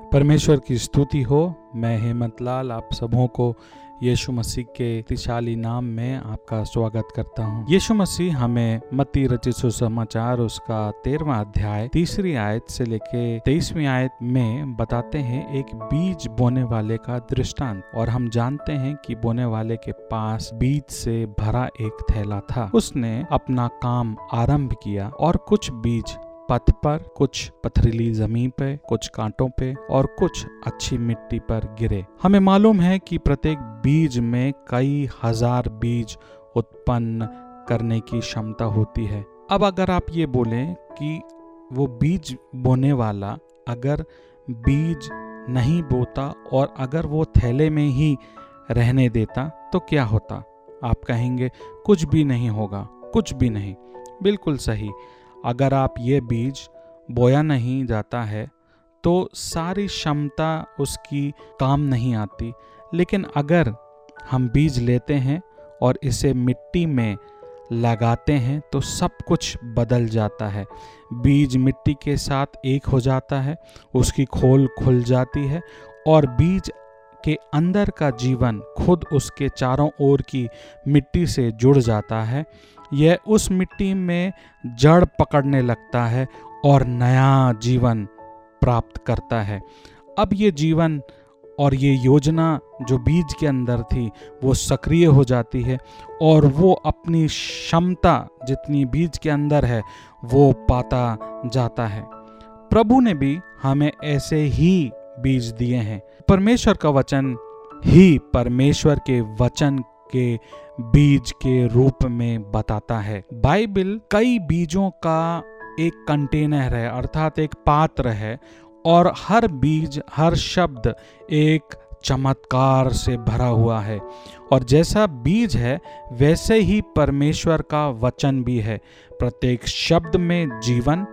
परमेश्वर की स्तुति हो। मैं हेमंत लाल, आप सबों को यीशु मसीह के शक्तिशाली नाम में आपका स्वागत करता हूँ। यीशु मसीह हमें मती रचित सुसमाचार, उसका तेरवा अध्याय, तीसरी आयत से लेके तेईसवीं आयत में बताते हैं एक बीज बोने वाले का दृष्टांत। और हम जानते हैं कि बोने वाले के पास बीज से भरा एक थैला था। उसने अपना काम आरंभ किया और कुछ बीज पथ पर कुछ पथरीली ज़मीन पे, कुछ कांटों पे और कुछ अच्छी मिट्टी पर गिरे। हमें मालूम है कि प्रत्येक बीज में कई हज़ार बीज उत्पन्न करने की क्षमता होती है। अब अगर आप ये बोलें कि वो बीज बोने वाला अगर बीज नहीं बोता और अगर वो थैले में ही रहने देता तो क्या होता? आप कहेंगे, कुछ भी नहीं होगा, कुछ भी नहीं। बिल्कुल सही। अगर आप ये बीज बोया नहीं जाता है तो सारी क्षमता उसकी काम नहीं आती। लेकिन अगर हम बीज लेते हैं और इसे मिट्टी में लगाते हैं तो सब कुछ बदल जाता है। बीज मिट्टी के साथ एक हो जाता है, उसकी खोल खुल जाती है और बीज के अंदर का जीवन खुद उसके चारों ओर की मिट्टी से जुड़ जाता है। यह उस मिट्टी में जड़ पकड़ने लगता है और नया जीवन प्राप्त करता है। अब ये जीवन और ये योजना जो बीज के अंदर थी, वो सक्रिय हो जाती है और वो अपनी क्षमता जितनी बीज के अंदर है, वो पाता जाता है। प्रभु ने भी हमें ऐसे ही बीज दिए हैं। परमेश्वर का वचन ही परमेश्वर के वचन के बीज के रूप में बताता है। बाइबल कई बीजों का एक कंटेनर है, अर्थात एक पात्र है, और हर बीज, हर शब्द एक चमत्कार से भरा हुआ है। और जैसा बीज है, वैसे ही परमेश्वर का वचन भी है। प्रत्येक शब्द में जीवन,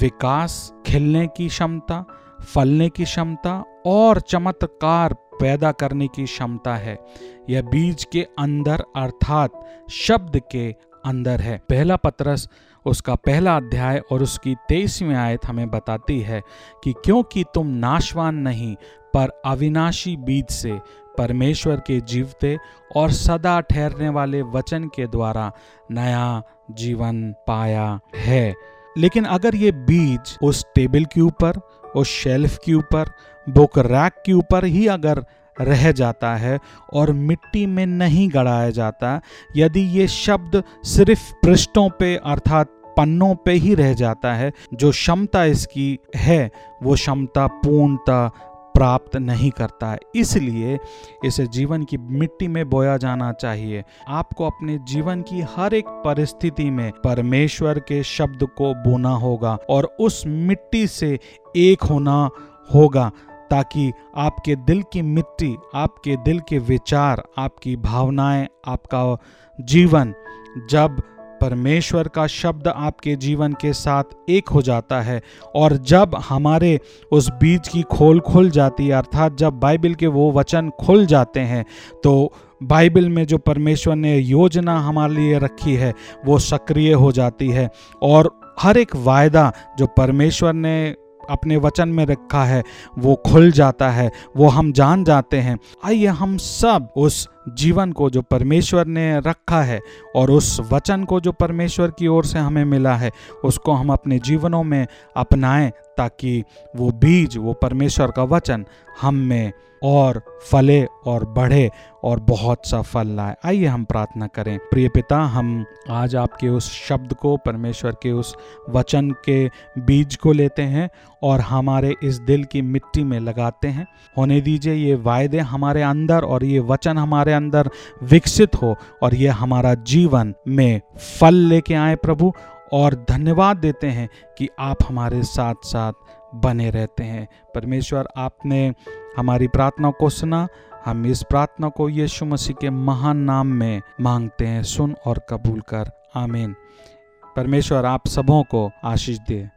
विकास, खिलने की क्षमता फलने की क्षमता और चमत्कार पैदा करने की क्षमता है। यह बीज के अंदर अर्थात शब्द के अंदर है। पहला पत्रस, उसका पहला अध्याय और उसकी तेईसवीं आयत हमें बताती है कि क्योंकि तुम नाशवान नहीं, पर अविनाशी बीज से परमेश्वर के जीवते और सदा ठहरने वाले वचन के द्वारा नया जीवन पाया है। लेकिन अगर ये बीज उस टेबल के ऊपर, उस शेल्फ के ऊपर, बुक रैक के ऊपर ही अगर रह जाता है और मिट्टी में नहीं गड़ाया जाता, यदि ये शब्द सिर्फ़ पृष्ठों पे अर्थात पन्नों पे ही रह जाता है, जो क्षमता इसकी है, वो क्षमता पूर्णता प्राप्त नहीं करता है। इसलिए इसे जीवन की मिट्टी में बोया जाना चाहिए। आपको अपने जीवन की हर एक परिस्थिति में परमेश्वर के शब्द को बोना होगा और उस मिट्टी से एक होना होगा ताकि आपके दिल की मिट्टी, आपके दिल के विचार, आपकी भावनाएँ, आपका जीवन जब परमेश्वर का शब्द आपके जीवन के साथ एक हो जाता है और जब हमारे उस बीज की खोल खुल जाती है, अर्थात जब बाइबल के वो वचन खुल जाते हैं तो बाइबल में जो परमेश्वर ने योजना हमारे लिए रखी है, वो सक्रिय हो जाती है और हर एक वायदा जो परमेश्वर ने अपने वचन में रखा है, वो खुल जाता है, वो हम जान जाते हैं। आइए हम सब उस जीवन को जो परमेश्वर ने रखा है और उस वचन को जो परमेश्वर की ओर से हमें मिला है, उसको हम अपने जीवनों में अपनाएँ ताकि वो बीज, वो परमेश्वर का वचन हम में और फले और बढ़े और बहुत सा फल लाए। आइए हम प्रार्थना करें। प्रिय पिता, हम आज आपके उस शब्द को, परमेश्वर के उस वचन के बीज को लेते हैं और हमारे इस दिल की मिट्टी में लगाते हैं। होने दीजिए ये वायदे हमारे अंदर और ये वचन हमारे अंदर विकसित हो और ये हमारा जीवन में फल लेके आए प्रभु, और धन्यवाद देते हैं कि आप हमारे साथ साथ बने रहते हैं। परमेश्वर, आपने हमारी प्रार्थना को सुना, हम इस प्रार्थना को यीशु मसीह के महान नाम में मांगते हैं। सुन और कबूल कर। आमीन। परमेश्वर, आप सबों को आशीष दे।